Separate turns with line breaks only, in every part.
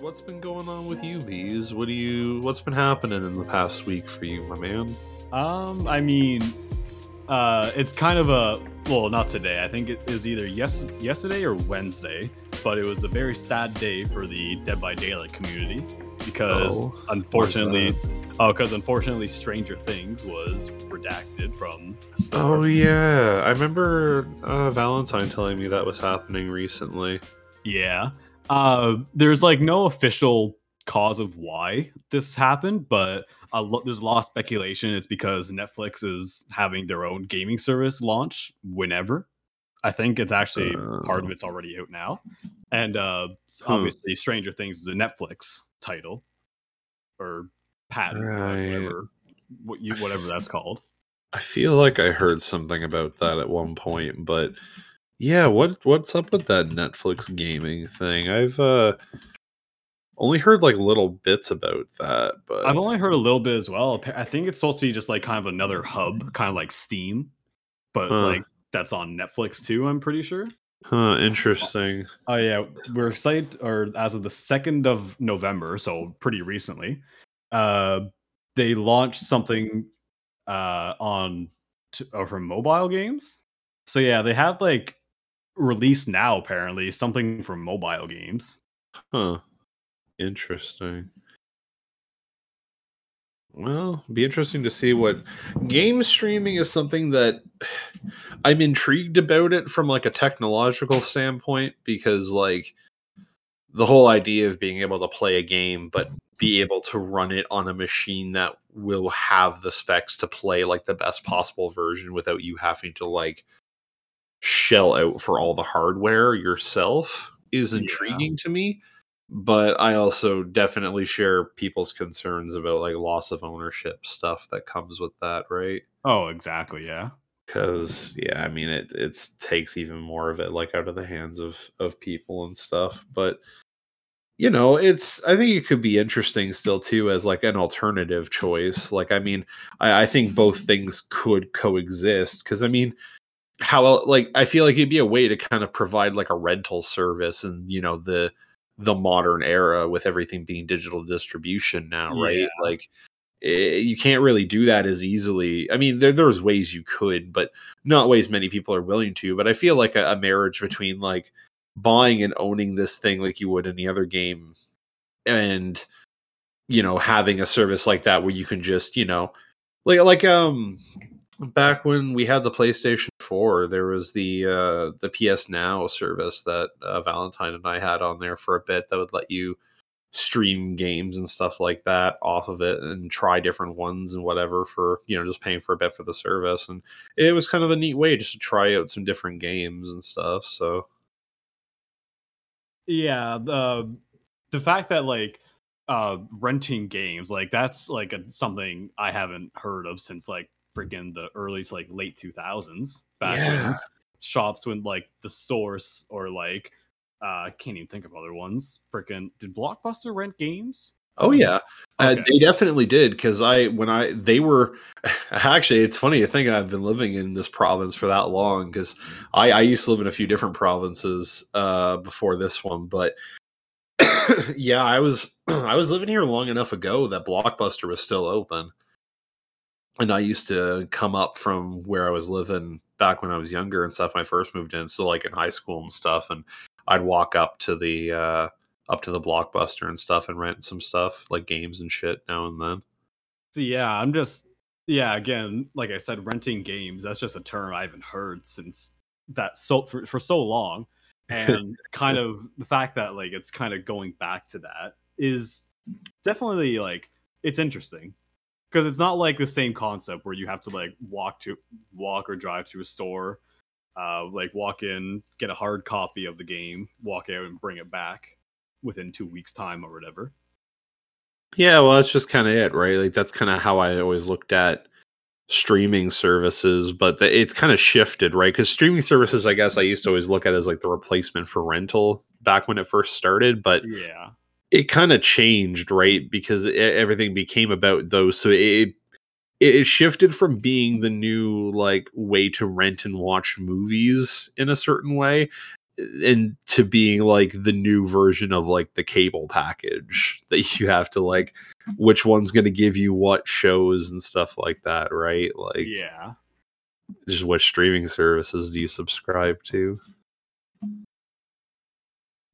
what's been going on with you, bees? What do you what's been happening in the past week for you, my man?
Um, I mean, uh, it's kind of a well, not today. I think it is either yes yesterday or Wednesday, but it was a very sad day for the Dead by Daylight community because
Oh,
unfortunately, oh, because unfortunately, Stranger Things was redacted from.
Oh yeah, I remember uh, Valentine telling me that was happening recently.
Yeah. Uh, there's like no official cause of why this happened, but a lo- there's a lot of speculation. It's because Netflix is having their own gaming service launch whenever. I think it's actually part of
Oh.
it's already out now, and uh,
Hmm.
obviously Stranger Things is a Netflix title or patent, or whatever, what you whatever that's called.
I feel like I heard something about that at one point, but yeah, what what's up with that Netflix gaming thing? I've uh only heard like little bits about that, but
I've only heard a little bit as well. I think it's supposed to be just like kind of another hub, kind of like Steam, but
Huh.
like that's on Netflix too. I'm pretty sure.
huh, interesting.
Oh yeah, we're excited. Or as of the second of November, so pretty recently, uh, they launched something uh on t- or from mobile games. So yeah, they have like released now apparently something for mobile games.
Huh. Interesting. Well, be interesting to see what game streaming is something that I'm intrigued about it from like a technological standpoint because like the whole idea of being able to play a game but be able to run it on a machine that will have the specs to play like the best possible version without you having to like shell out for all the hardware yourself is
Yeah.
intriguing to me but i also definitely share people's concerns about like loss of ownership stuff that comes with that right
Oh, exactly. Yeah.
because yeah i mean it it's takes even more of it like out of the hands of of people and stuff but you know it's i think it could be interesting still too as like an alternative choice like i mean i, I think both things could coexist because i mean how like i feel like it'd be a way to kind of provide like a rental service and you know the the modern era with everything being digital distribution now right
Yeah.
like eh, you can't really do that as easily. I mean, there there's ways you could, but not ways many people are willing to. But I feel like a, a marriage between like buying and owning this thing like you would any other game, and you know having a service like that where you can just you know like like um back when we had the PlayStation 4 there was the uh the PS Now service that uh, Valentine and I had on there for a bit that would let you stream games and stuff like that off of it and try different ones and whatever for you know just paying for a bit for the service. And it was kind of a neat way just to try out some different games and stuff so.
Yeah, the the fact that like uh renting games like that's like a, something I haven't heard of since like freaking the early to like late 2000s back when shops when like the source or like uh I can't even think of other ones. Freaking did Blockbuster rent games?
Oh yeah, uh,
Okay.
they definitely did because I when I they were actually it's funny to think I've been living in this province for that long because I I used to live in a few different provinces uh before this one but yeah I was I was living here long enough ago that Blockbuster was still open and I used to come up from where I was living back when I was younger and stuff when I first moved in so like in high school and stuff and I'd walk up to the uh up to the blockbuster and stuff and rent some stuff like games and shit now and then.
So yeah, I'm just yeah, again, like I said, renting games, that's just a term I haven't heard since that so for, for so long. And kind of the fact that like it's kind of going back to that is definitely like it's interesting. Because it's not like the same concept where you have to like walk to walk or drive to a store, uh, like walk in, get a hard copy of the game, walk out and bring it back within two weeks' time or whatever.
Yeah, well, that's just kind of it, right? Like that's kind of how I always looked at streaming services, but the, it's kind of shifted, right? Because streaming services, I guess, I used to always look at as like the replacement for rental back when it first started, but
Yeah.
It kind of changed, right? Because e- everything became about those, so it it it shifted from being the new like way to rent and watch movies in a certain way into being like the new version of like the cable package that you have to like which one's going to give you what shows and stuff like that right? Like
yeah.
just what streaming services do you subscribe to?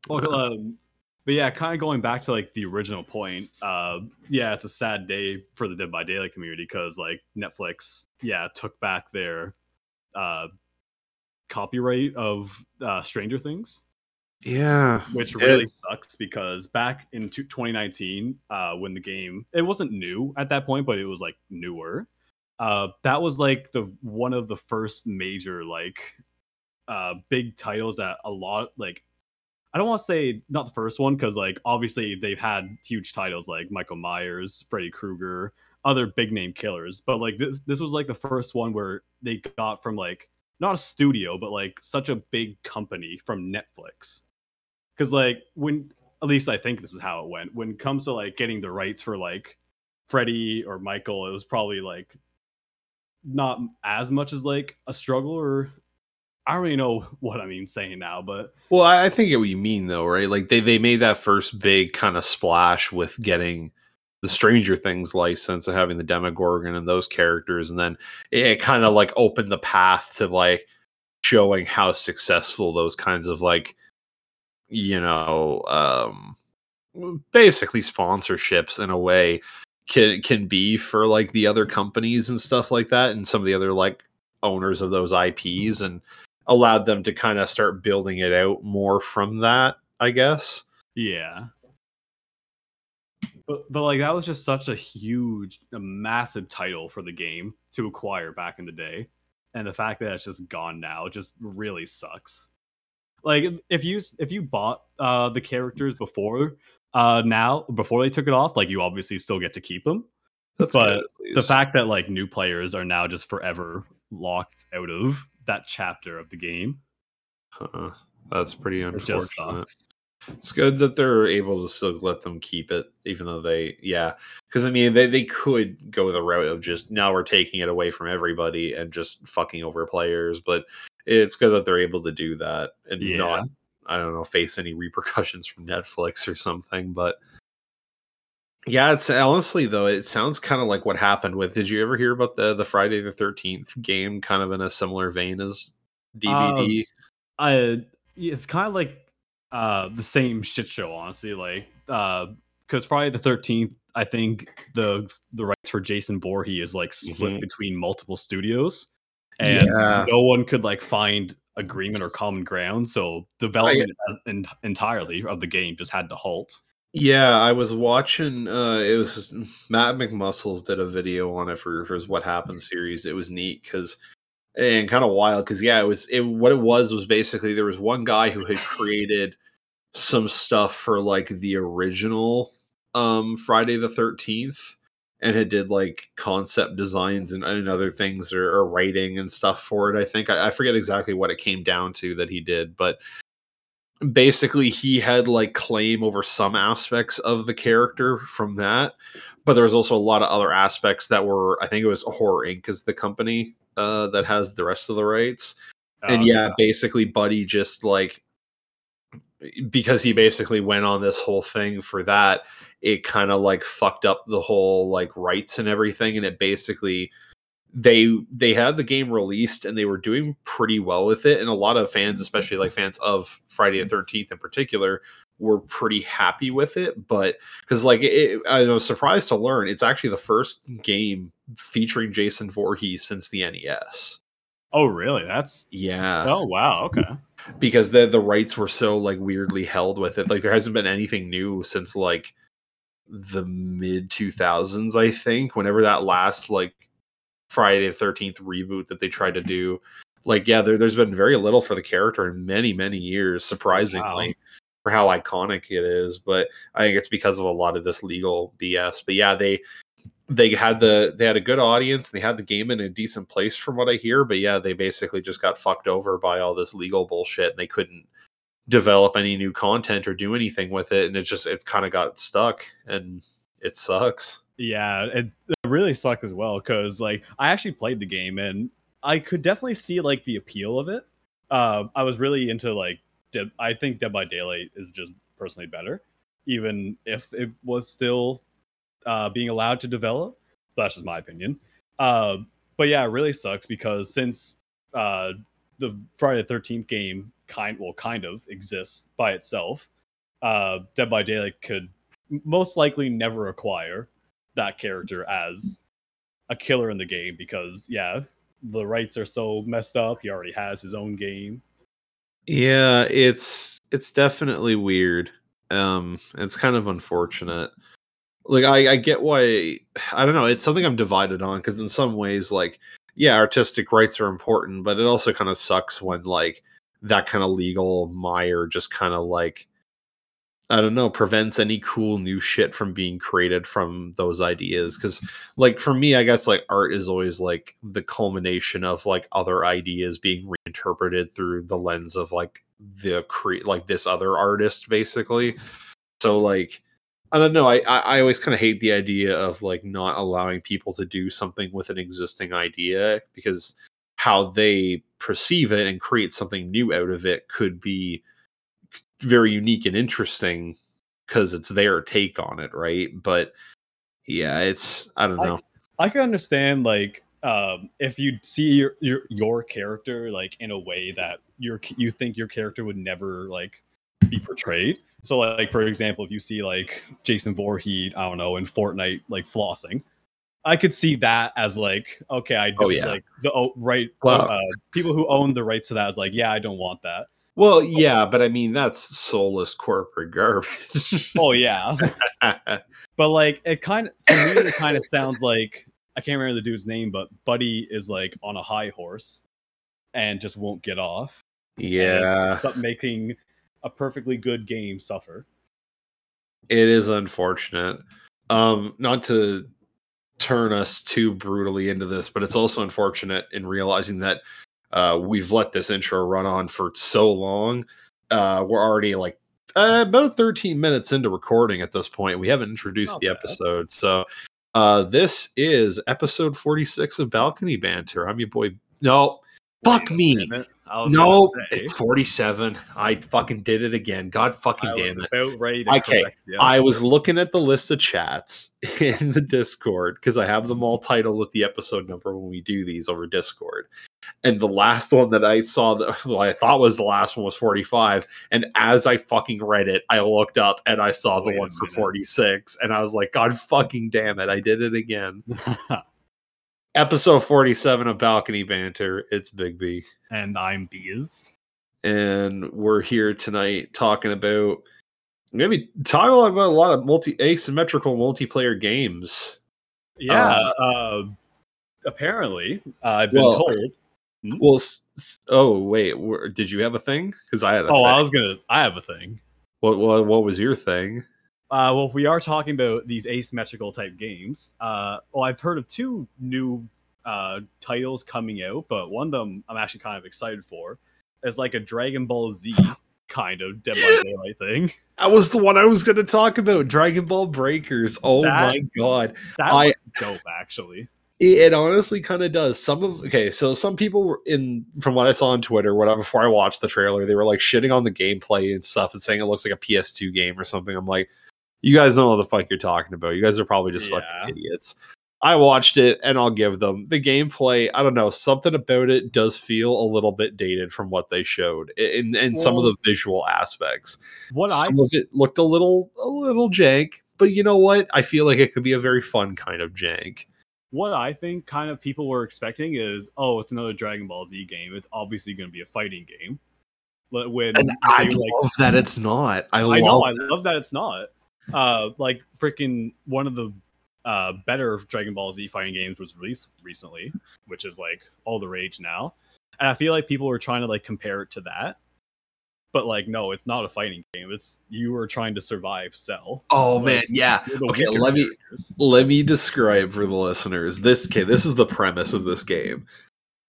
Well, um, but yeah kind of going back to like the original point uh yeah it's a sad day for the dead by daylight community because like netflix yeah took back their uh copyright of uh, Stranger Things.
Yeah,
which really it's... sucks because back in 2019, uh, when the game it wasn't new at that point, but it was like newer. Uh, that was like the one of the first major like uh, big titles that a lot like I don't want to say not the first one because like obviously they've had huge titles like Michael Myers, Freddy Krueger, other big name killers, but like this this was like the first one where they got from like not a studio, but like such a big company from Netflix. Because like when at least I think this is how it went. When it comes to like getting the rights for like Freddy or Michael, it was probably like not as much as like a struggle or I don't really know what I mean saying now, but
well, I think what you mean though, right? Like they they made that first big kind of splash with getting the Stranger Things license and having the Demogorgon and those characters, and then it, kind of like opened the path to like showing how successful those kinds of like you know um basically sponsorships in a way can can be for like the other companies and stuff like that and some of the other like owners of those IPs and allowed them to kind of start building it out more from that I guess
yeah but but like that was just such a huge, a massive title for the game to acquire back in the day, and the fact that it's just gone now just really sucks. Like if you if you bought uh, the characters before uh, now before they took it off, like you obviously still get to keep them. That's but good, the fact that like new players are now just forever locked out of that chapter of the game.
Uh, that's pretty unfortunate it's good that they're able to still let them keep it, even though they, yeah, because I mean, they, they could go the route of just now we're taking it away from everybody and just fucking over players, but it's good that they're able to do that and yeah. not, I don't know, face any repercussions from Netflix or something. But yeah, it's honestly though, it sounds kind of like what happened with. Did you ever hear about the the Friday the Thirteenth game, kind of in a similar vein as DBD? Um,
I it's kind of like uh the same shit show honestly like uh because friday the 13th i think the the rights for jason Voorhees is like split mm-hmm. between multiple studios and yeah. no one could like find agreement or common ground so development I, entirely of the game just had to halt
yeah i was watching uh it was matt mcmuscles did a video on it for for his what happened series it was neat because and kind of wild because yeah, it was it. What it was was basically there was one guy who had created some stuff for like the original um Friday the Thirteenth, and had did like concept designs and, and other things or, or, writing and stuff for it. I think I, I forget exactly what it came down to that he did, but basically he had like claim over some aspects of the character from that but there was also a lot of other aspects that were i think it was horror inc is the company uh, that has the rest of the rights. Oh, and yeah, yeah, basically, Buddy just like because he basically went on this whole thing for that, it kind of like fucked up the whole like rights and everything, and it basically they they had the game released and they were doing pretty well with it. And a lot of fans especially like fans of friday the 13th in particular were pretty happy with it. But because like it, i was surprised to learn it's actually the first game featuring jason Voorhees since the nes
oh really? That's
yeah.
Oh wow. Okay.
Because the the rights were so like weirdly held with it. Like there hasn't been anything new since like the mid 2000s i think whenever that last like Friday the Thirteenth reboot that they tried to do. Like, yeah, there, has been very little for the character in many, many years, surprisingly, wow. for how iconic it is. But I think it's because of a lot of this legal BS. But yeah, they they had the they had a good audience. They had the game in a decent place, from what I hear. But yeah, they basically just got fucked over by all this legal bullshit, and they couldn't develop any new content or do anything with it. And it just it's kind of got stuck, and it sucks.
Yeah, it, it really sucked as well because like I actually played the game and I could definitely see like the appeal of it. Uh, I was really into like Dead, I think Dead by Daylight is just personally better, even if it was still uh, being allowed to develop. That's just my opinion. Uh, but yeah, it really sucks because since uh, the Friday the Thirteenth game kind well kind of exists by itself, uh, Dead by Daylight could most likely never acquire that character as a killer in the game because yeah, the rights are so messed up. He already has his own game.
Yeah, it's it's definitely weird. Um, it's kind of unfortunate. Like I, I get why I don't know. It's something I'm divided on because in some ways, like yeah, artistic rights are important, but it also kind of sucks when like that kind of legal mire just kind of like I don't know, prevents any cool new shit from being created from those ideas. Cause like for me, I guess like art is always like the culmination of like other ideas being reinterpreted through the lens of like the create like this other artist, basically. So like I don't know. I I always kind of hate the idea of like not allowing people to do something with an existing idea because how they perceive it and create something new out of it could be very unique and interesting because it's their take on it, right? But yeah, it's I don't know.
I, I can understand like um, if you see your, your your character like in a way that your you think your character would never like be portrayed. So like for example, if you see like Jason Voorhees, I don't know, in Fortnite like flossing, I could see that as like okay, I don't
Oh, yeah.
like the oh, right
Well-
uh, people who own the rights to that is like yeah, I don't want that.
Well, yeah, but I mean that's soulless corporate garbage.
Oh yeah, but like it kind of to me it kind of sounds like I can't remember the dude's name, but Buddy is like on a high horse and just won't get off.
yeah,
Stop making a perfectly good game suffer.
it is unfortunate. Um, not to turn us too brutally into this, but it's also unfortunate in realizing that uh, we've let this intro run on for so long. Uh, we're already like uh, about 13 minutes into recording at this point. We haven't introduced
Not
the
bad.
episode. So uh, this is episode 46 of Balcony Banter. I'm your boy. No, fuck
Wait
me.
Minute. I was
No, it's 47. I fucking did it again. God fucking
I
damn it.
about ready to
Okay,
you.
I was looking at the list of chats in the Discord because I have them all titled with the episode number when we do these over Discord. And the last one that I saw that well, I thought was the last one was 45. And as I fucking read it, I looked up and I saw the
Wait
one for 46. And I was like, God fucking damn it, I did it again. Episode 47 of Balcony Banter. It's Big B.
and I'm Bees.
and we're here tonight talking about maybe talking about a lot of multi asymmetrical multiplayer games.
Yeah. Uh, apparently, uh, I've been
well,
told.
Well, s- s- oh wait, did you have a thing? Because I had a
Oh,
thing.
I was gonna. I have a thing.
what, what what was your thing?
Uh, well, if we are talking about these asymmetrical type games, uh, well, I've heard of two new uh, titles coming out, but one of them I'm actually kind of excited for. Is like a Dragon Ball Z kind of Dead by Daylight thing.
That was the one I was going to talk about. Dragon Ball Breakers. Oh
That-
my god,
That
I-
dope, actually.
it, it honestly kind of does. Some of okay, so some people in from what I saw on Twitter, whatever. Before I watched the trailer, they were like shitting on the gameplay and stuff and saying it looks like a PS2 game or something. I'm like, you guys know what the fuck you're talking about. You guys are probably just
Yeah.
fucking idiots. I watched it and I'll give them the gameplay. I don't know, something about it does feel a little bit dated from what they showed in in some of the visual aspects.
What I
Some of it looked a little a little jank, but you know what? I feel like it could be a very fun kind of jank.
what I think kind of people were expecting is, oh, it's another Dragon Ball Z game. It's obviously going to be a fighting game. But when
And I
they, like,
love that it's not. I,
I
love
know, I love that it's not. Uh, like freaking one of the uh better Dragon Ball Z fighting games was released recently, which is like all the rage now. And I feel like people were trying to like compare it to that. But like, no, it's not a fighting game. It's you are trying to survive Cell.
Oh
Like,
man, yeah. Okay, let me-
characters.
Let me describe for the listeners. This okay, this is the premise of this game.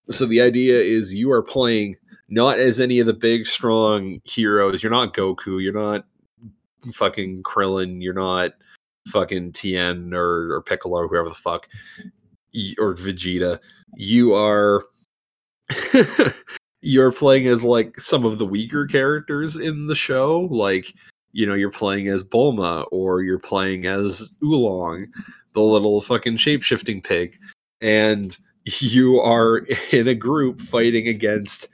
So the idea is you are playing not as any of the big strong heroes. You're not Goku, you're not fucking Krillin, you're not fucking Tien or, or Piccolo, or whoever the fuck, or Vegeta. You are you're playing as like some of the weaker characters in the show, like you know you're playing as Bulma or you're playing as Oolong, the little fucking shape shifting pig, and you are in a group fighting against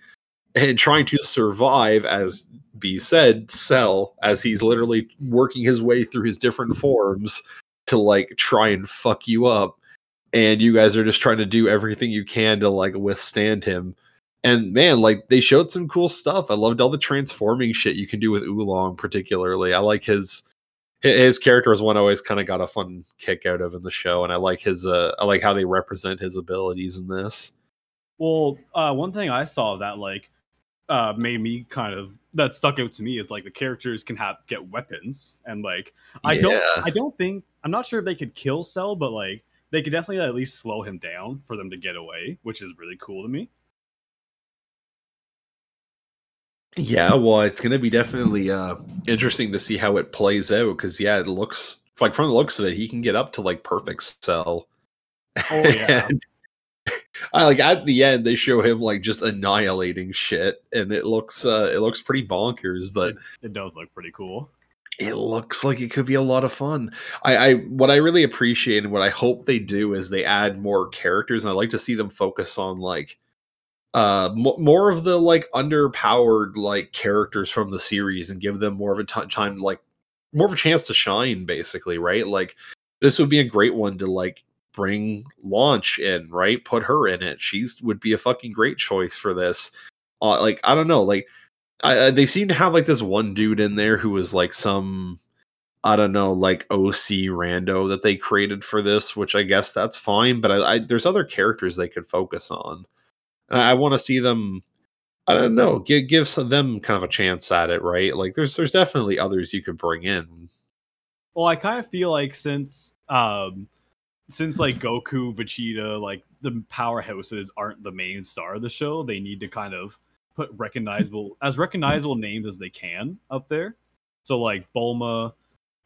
and trying to survive as B said, Cell, as he's literally working his way through his different forms to like try and fuck you up. And you guys are just trying to do everything you can to like withstand him. And man, like they showed some cool stuff. I loved all the transforming shit you can do with Oolong, particularly. I like his his character is one I always kind of got a fun kick out of in the show, and I like his uh I like how they represent his abilities in this.
Well, uh, one thing I saw that like uh, made me kind of that stuck out to me is like the characters can have get weapons and like I don't I don't think I'm not sure if they could kill Cell, but like they could definitely at least slow him down for them to get away, which is really cool to me.
Yeah, well, it's going to be definitely uh, interesting to see how it plays out because, yeah, it looks like from the looks of it, he can get up to like perfect cell.
Oh yeah.
And I like at the end they show him like just annihilating shit, and it looks uh, it looks pretty bonkers, but
It does look pretty cool.
it looks like it could be a lot of fun. I, I what I really appreciate and what I hope they do is they add more characters, and I like to see them focus on like uh mo more of the like underpowered like characters from the series and give them more of a time like more of a chance to shine basically right like this would be a great one to like bring launch in right put her in it she's would be a fucking great choice for this uh, like i don't know like I, I, they seem to have like this one dude in there who was like some I don't know, like OC rando that they created for this, which I guess that's fine. But I, I there's other characters they could focus on. And I, want to see them. I don't know, give give some, them kind of a chance at it, right? Like there's there's definitely others you could bring in.
Well, I kind of feel like since um since like Goku, Vegeta, like the powerhouses aren't the main star of the show, they need to kind of put recognizable as recognizable names as they can up there. So like Bulma,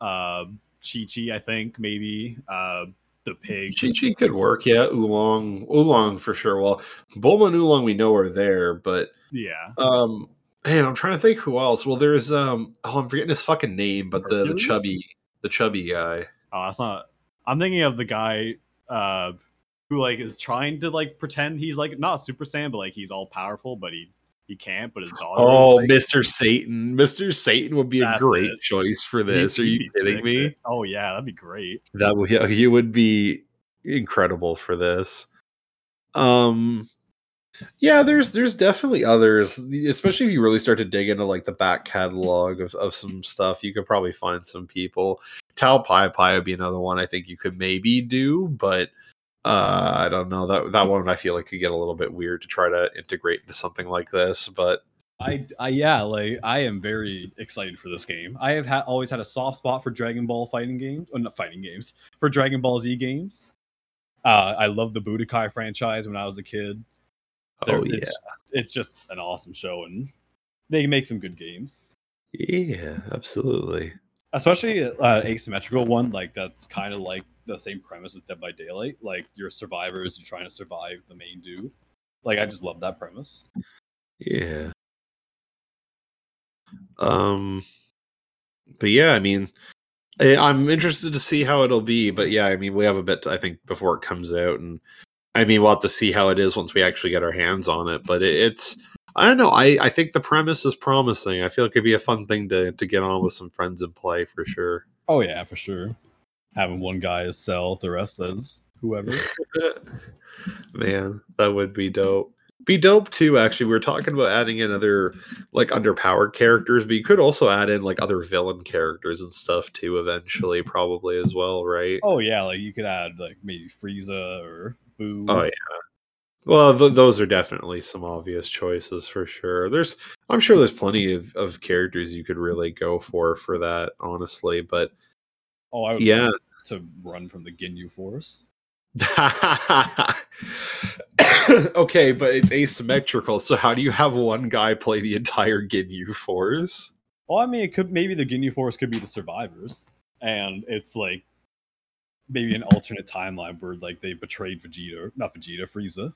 uh Chi Chi, I think maybe uh the pig.
Chi Chi could work, yeah. Oolong, Oolong for sure. Well, Bulma and Oolong we know are there, but
Yeah.
um, man, I'm trying to think who else. Well, there's um, oh, I'm forgetting his fucking name, but the, the chubby, the chubby guy.
Oh, that's not I'm thinking of the guy uh who like is trying to like pretend he's like not Super Saiyan, but like he's all powerful, but he he can't, but his is,
Oh,
like,
Mr. Satan. Mr. Satan would be a great
it.
choice for
He'd-
this. Are you kidding me?
dude. Oh yeah, that'd be great.
That would he would be incredible for this. Um yeah, there's there's definitely others, especially if you really start to dig into like the back catalog of, of some stuff, you could probably find some people. Tao Pai Pai would be another one I think you could maybe do, but uh I don't know. That that one I feel like could get a little bit weird to try to integrate into something like this, but
I, I yeah, like I am very excited for this game. I have ha- always had a soft spot for Dragon Ball fighting games, or not fighting games, for Dragon Ball Z games. Uh, I love the Budokai franchise when I was a kid. They're-
oh yeah.
it's, it's just an awesome show, and they make some good games.
Yeah, absolutely.
especially uh, asymmetrical one like that's kind of like the same premise as Dead by Daylight. Like you're survivors, you're trying to survive the main dude. Like I just love that premise.
Yeah. Um but yeah, I mean I- I'm interested to see how it'll be, but yeah, I mean we have a bit I think before it comes out and I mean we'll have to see how it is once we actually get our hands on it, but it, it's I don't know. I, I think the premise is promising. I feel like it'd be a fun thing to, to get on with some friends and play for sure.
Oh yeah, for sure. Having one guy as Cell, the rest as whoever.
Man, that would be dope. Be dope too, actually. We were talking about adding in other like underpowered characters, but you could also add in like other villain characters and stuff too, eventually, probably as well, right?
oh yeah, like you could add like maybe Frieza or Boo.
Oh, yeah. Well, th- those are definitely some obvious choices for sure. There's, I'm sure there's plenty of, of characters you could really go for for that, honestly. But
Oh, I would
yeah,
to run from the Ginyu Force.
okay, but it's asymmetrical. So how do you have one guy play the entire Ginyu Force?
Well, I mean, it could maybe the Ginyu Force could be the survivors, and it's like maybe an alternate timeline where like they betrayed Vegeta, not Vegeta, Frieza.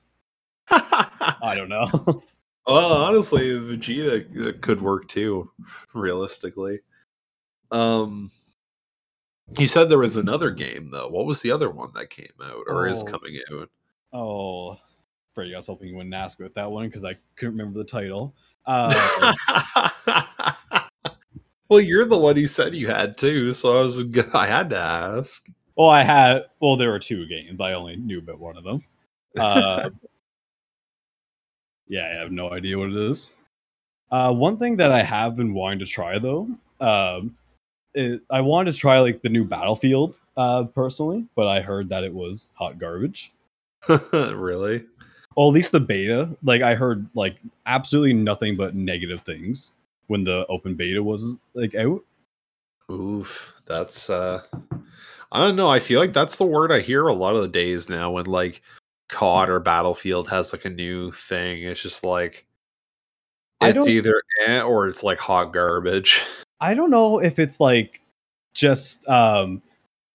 I don't know.
Well, honestly, Vegeta could work too, realistically. Um, you said there was another game though. What was the other one that came out or is
Oh.
coming out?
Oh, Freddie, I was hoping you wouldn't ask about that one because I couldn't remember the title. Uh,
well, you're the one who said you had too, so I was I had to ask.
Well, I had. Well, there were two games. I only knew about one of them. Uh, yeah, I have no idea what it is. Uh, one thing that I have been wanting to try though, um, it, I wanted to try like the new Battlefield uh, personally, but I heard that it was hot garbage.
really?
Well, at least the beta, like I heard like absolutely nothing but negative things when the open beta was like out.
Oof, that's uh I don't know. I feel like that's the word I hear a lot of the days now when like COD or Battlefield has like a new thing. It's just like it's either eh or it's like hot garbage.
I don't know if it's like just um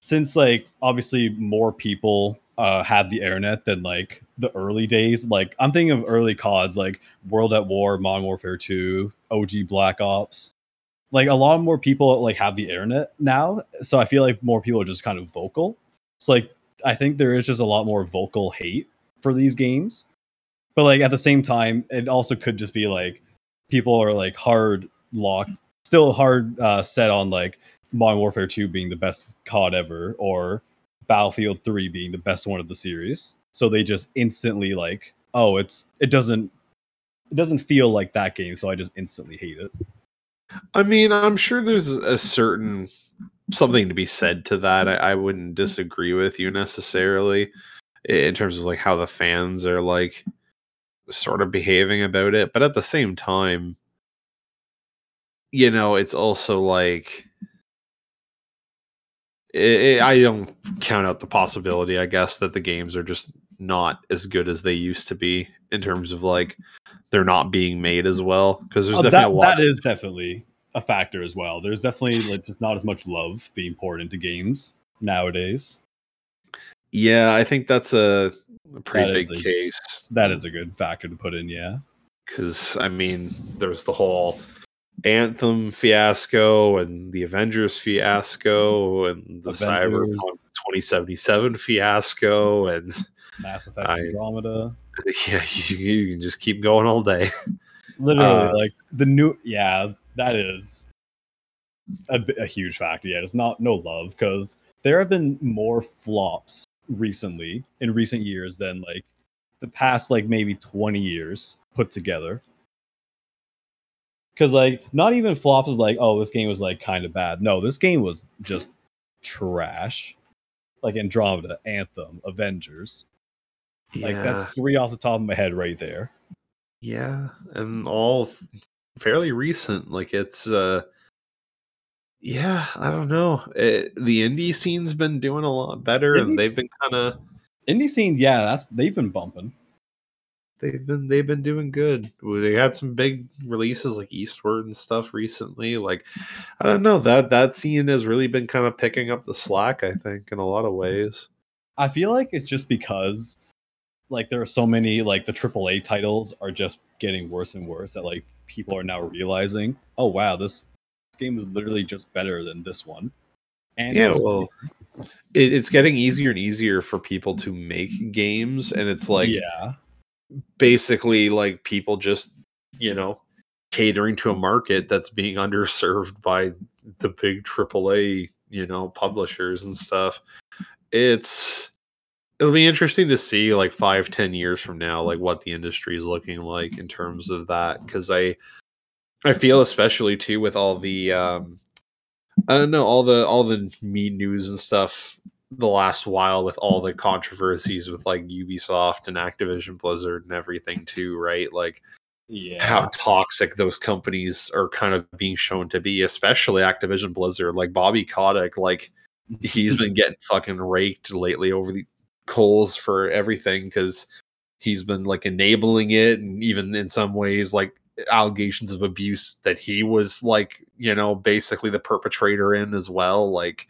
since like obviously more people uh had the internet than like the early days. Like I'm thinking of early CODs like World at War, Modern Warfare 2, OG Black Ops. Like a lot more people like have the internet now. So I feel like more people are just kind of vocal. So like I think there is just a lot more vocal hate for these games. But like at the same time, it also could just be like people are like hard locked still hard uh, set on like Modern Warfare 2 being the best COD ever or Battlefield 3 being the best one of the series. So they just instantly like, oh, it's it doesn't it doesn't feel like that game, so I just instantly hate it.
I mean, I'm sure there's a certain something to be said to that. I, I wouldn't disagree with you necessarily in terms of like how the fans are like sort of behaving about it, but at the same time, you know, it's also like i i I don't count out the possibility, I guess, that the games are just not as good as they used to be in terms of like they're not being made as well because there's
Oh,
definitely
that,
a lot.
that is definitely a factor as well. There's definitely like just not as much love being poured into games nowadays.
Yeah, I think that's a, a pretty
That
big
a-
case.
That is a good factor to put in, yeah.
because I mean, there's the whole Anthem fiasco and the Avengers fiasco and the
Avengers.
Cyberpunk 2077 fiasco, and
Mass Effect
I-
Andromeda.
yeah, you, you can just keep going all day.
literally
Uh,
like the new yeah that is a, a huge factor yeah it's not no love because there have been more flops recently in recent years than like the past like maybe 20 years put together because like not even flops is like oh this game was like kind of bad no this game was just trash like andromeda anthem avengers like that's three off the top of my head right there
yeah, and all fairly recent. Like it's uh yeah, I don't know. It, the indie scene's been doing a lot better, and they've been kind of
indie scene yeah that's they've been bumping
they've been they've been doing good. They had some big releases like Eastward and stuff recently. Like I don't know that that scene has really been kind of picking up the slack. I think in a lot of ways.
I feel like it's just because like there are so many like the AAA titles are just getting worse and worse that like people are now realizing, oh wow, this, this game is literally just better than this one. And
Yeah, well, it, it's getting easier and easier for people to make games, and it's like
yeah,
basically like people just you know catering to a market that's being underserved by the big AAA you know publishers and stuff. It's it'll be interesting to see like five ten years from now like what the industry is looking like in terms of that because I I feel especially too with all the um I don't know all the all the me news and stuff the last while with all the controversies with like Ubisoft and Activision Blizzard and everything too, right? Like
yeah.
how toxic those companies are kind of being shown to be, especially Activision Blizzard. Like Bobby Kotick, like he's been getting fucking raked lately over the coals for everything because he's been like enabling it and even in some ways like allegations of abuse that he was like you know basically the perpetrator in as well like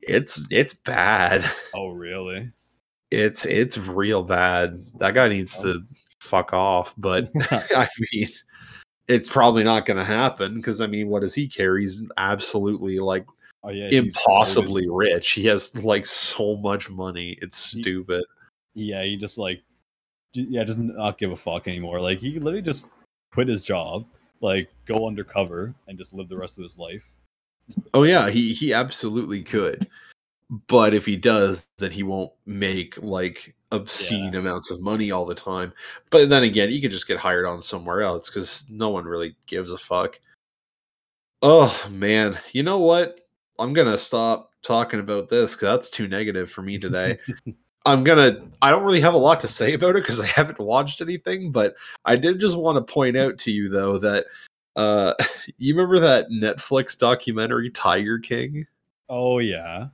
it's it's bad
Oh really?
It's it's real bad. That guy needs oh. to fuck off. But I mean, it's probably not going to happen because I mean, what does he care? He's absolutely like
Oh yeah,
impossibly rich. He has like so much money. It's
He-
stupid.
Yeah, he just like, yeah, does not give a fuck anymore. Like he literally just quit his job, like go undercover and just live the rest of his life.
Oh yeah, he he absolutely could. But if he does, then he won't make like obscene amounts of money all the time. But then again, he could just get hired on somewhere else because no one really gives a fuck. Oh man, you know what? I'm gonna stop talking about this because that's too negative for me today. I'm gonna. I don't really have a lot to say about it because I haven't watched anything, but I did just want to point out to you though that uh, you remember that Netflix documentary Tiger King?
Oh yeah,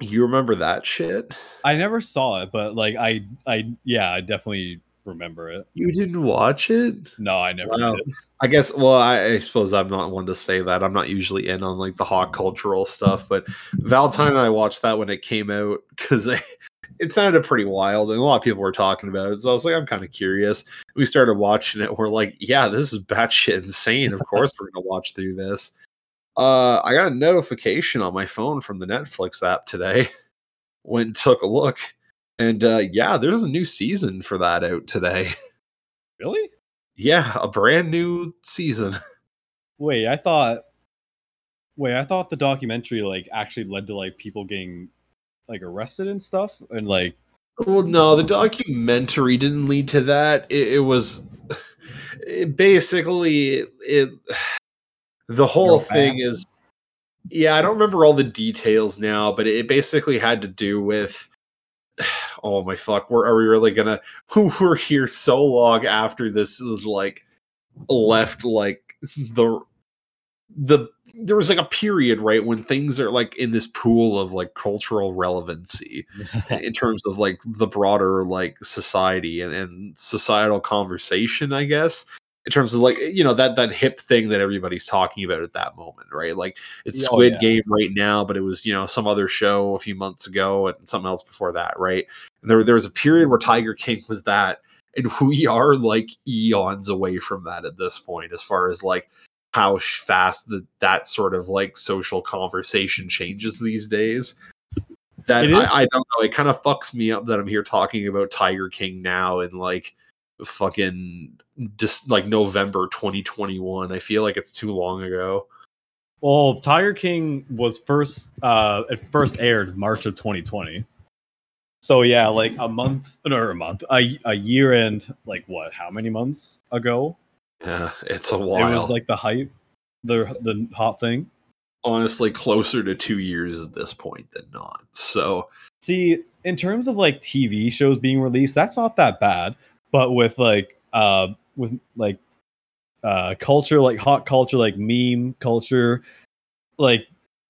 You remember that shit?
I never saw it, but like I, I yeah, I definitely remember it.
You didn't watch it?
No, I never
Wow.
did.
I guess. Well, I, I suppose I'm not one to say that. I'm not usually in on like the hot cultural stuff, but Valentine and I watched that when it came out because it sounded pretty wild, and a lot of people were talking about it. So I was like, I'm kind of curious. We started watching it. We're like, yeah, this is batshit insane. Of course, we're gonna watch through this. Uh, I got a notification on my phone from the Netflix app today. Went and took a look, and uh, yeah, there's a new season for that out today.
Really?
Yeah, a brand new season.
Wait, I thought. Wait, I thought the documentary like actually led to like people getting like arrested and stuff, and like
Well, no, the documentary didn't lead to that. It, it was it basically it. The whole thing is, yeah, I don't remember all the details now, but it basically had to do with. Oh my fuck! We're, are we really gonna? We're here so long after this is like left like the the there was like a period right when things are like in this pool of like cultural relevancy in terms of like the broader like society and, and societal conversation i guess in terms of like you know that that hip thing that everybody's talking about at that moment right? Like it's
oh,
squid
yeah.
game right now but it was you know some other show a few months ago and something else before that right? And there, there was a period where tiger king was that and we are like eons away from that at this point as far as like how fast the, that sort of like social conversation changes these days. That I, I don't know it kind of fucks me up that i'm here talking about tiger king now and like fucking just like november 2021 i feel like it's too long ago
Well, Tiger King was first uh it first aired March of 2020. So yeah, like a month or a month, a, a year and like what? How many months ago?
yeah it's a while.
It was like the hype, the the hot thing.
honestly closer to two years at this point than not so
See, in terms of like TV shows being released, that's not that bad. But with like uh with like uh culture, like hot culture, like meme culture, like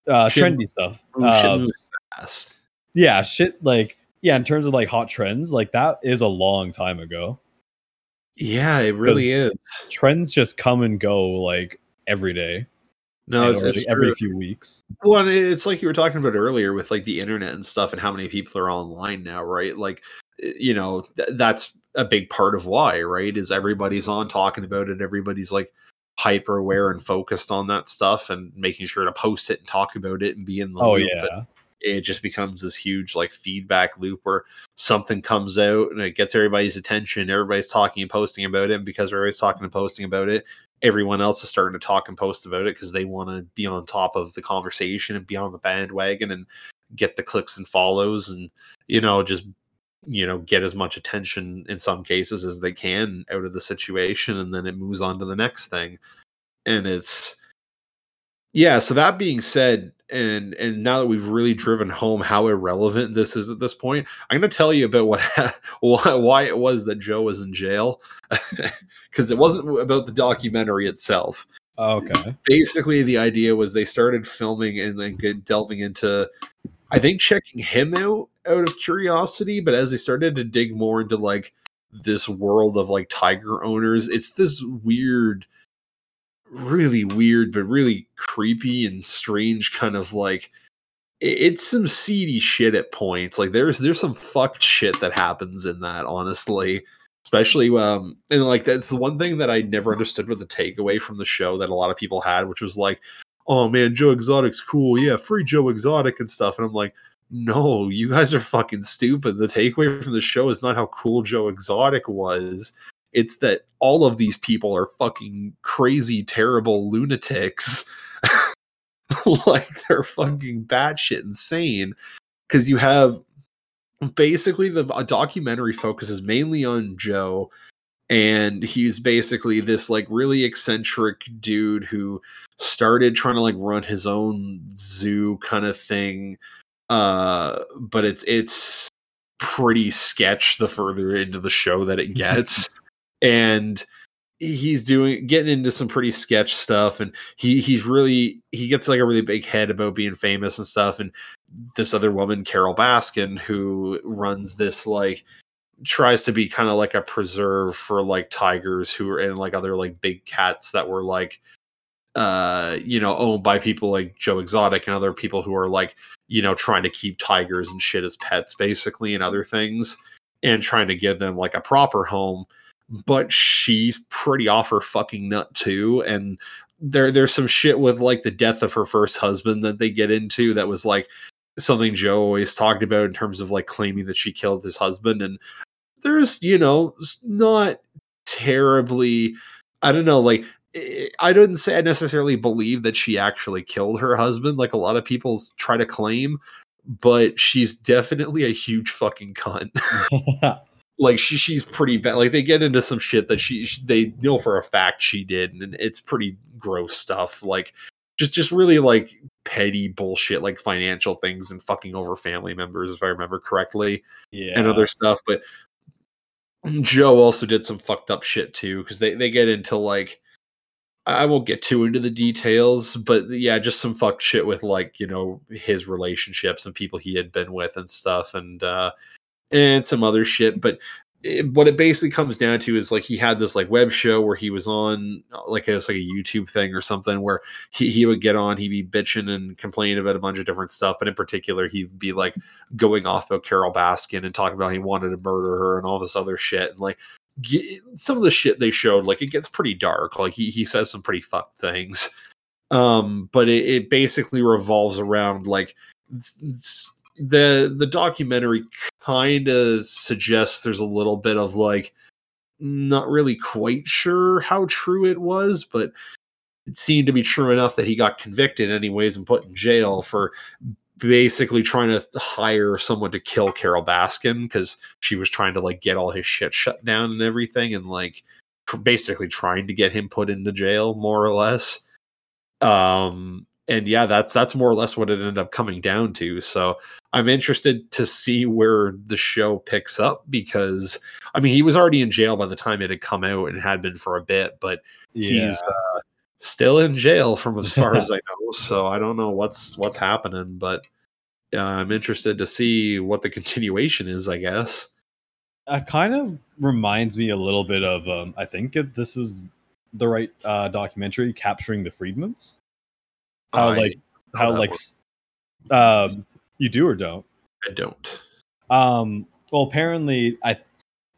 uh
Shit-
trendy stuff. uh,
fast
yeah shit like yeah in terms of like hot trends like that is a long time ago
yeah it really is
trends just come and go like every day
no it's, it's
every
true.
few weeks
Well, and it's like you were talking about earlier with like the internet and stuff, and how many people are online now, right? Like, eh, you know, th- that's a big part of why, right? Is everybody's on talking about it, everybody's like hyper aware and focused on that stuff, and making sure to post it and talk about it and be in the
oh
loop.
yeah
But it just becomes this huge like feedback loop where something comes out and it gets everybody's attention. Everybody's talking and posting about it, and because everybody's talking and posting about it, everyone else is starting to talk and post about it because they want to be on top of the conversation and be on the bandwagon and get the clicks and follows and you know just you know get as much attention in some cases as they can out of the situation and then it moves on to the next thing. And it's yeah so that being said and and now that we've really driven home how irrelevant this is at this point i'm going to tell you about what why, why it was that joe was in jail. Because it wasn't about the documentary itself.
Okay.
Basically the idea was they started filming and then delving into i think checking him out out of curiosity but as I started to dig more into like this world of like tiger owners it's this weird really weird but really creepy and strange kind of like it's some seedy shit at points. Like there's there's some fucked shit that happens in that, honestly. Especially um and like that's the one thing that I never understood with the takeaway from the show that a lot of people had, which was like, oh man, Joe Exotic's cool. Yeah, free Joe Exotic and stuff. And I'm like, no, you guys are fucking stupid. The takeaway from the show is not how cool Joe Exotic was. It's that all of these people are fucking crazy, terrible lunatics. like they're fucking batshit insane. Because you have basically the documentary focuses mainly on Joe, and he's basically this like really eccentric dude who started trying to like run his own zoo kind of thing. Uh, but it's it's pretty sketch the further into the show that it gets. and he's doing getting into some pretty sketch stuff and he he's really he gets like a really big head about being famous and stuff and this other woman carole baskin who runs this like tries to be kind of like a preserve for like tigers who are and like other like big cats that were like uh you know owned by people like joe exotic and other people who are like you know trying to keep tigers and shit as pets basically and other things and trying to give them like a proper home but she's pretty off her fucking nut too and there there's some shit with like the death of her first husband that they get into that was like something Joe always talked about in terms of like claiming that she killed his husband and there's you know not terribly I don't know like I don't say I necessarily believe that she actually killed her husband like a lot of people try to claim but she's definitely a huge fucking cunt like she she's pretty bad. Like they get into some shit that she, she, they know for a fact she did, and it's pretty gross stuff. Like just just really like petty bullshit, like financial things and fucking over family members, if I remember correctly,
yeah,
and other stuff. But Joe also did some fucked up shit too, because they they get into like. I won't get too into the details, but yeah, just some fucked shit with like, you know, his relationships and people he had been with and stuff. And uh and some other shit. But it, what it basically comes down to is like he had this like web show where he was on like it was like a YouTube thing or something where he, he would get on, he'd be bitching and complaining about a bunch of different stuff, but in particular he'd be like going off about Carole Baskin and talking about he wanted to murder her and all this other shit and like some of the shit they showed like it gets pretty dark. Like he he says some pretty fucked things. Um, but it, it basically revolves around like the the documentary kind of suggests there's a little bit of like not really quite sure how true it was, but it seemed to be true enough that he got convicted anyways and put in jail for basically trying to hire someone to kill Carole Baskin because she was trying to like get all his shit shut down and everything and like basically trying to get him put into jail more or less. Um and yeah, that's that's more or less what it ended up coming down to. So I'm interested to see where the show picks up because I mean he was already in jail by the time it had come out and had been for a bit, but yeah. he's uh, still in jail from as far as I know. So I don't know what's what's happening, but uh, I'm interested to see what the continuation is. I guess.
It kind of reminds me a little bit of um, I think it, this is the right uh, documentary capturing the Friedmans how I, like how, like um you do or don't?
I don't.
Um well apparently i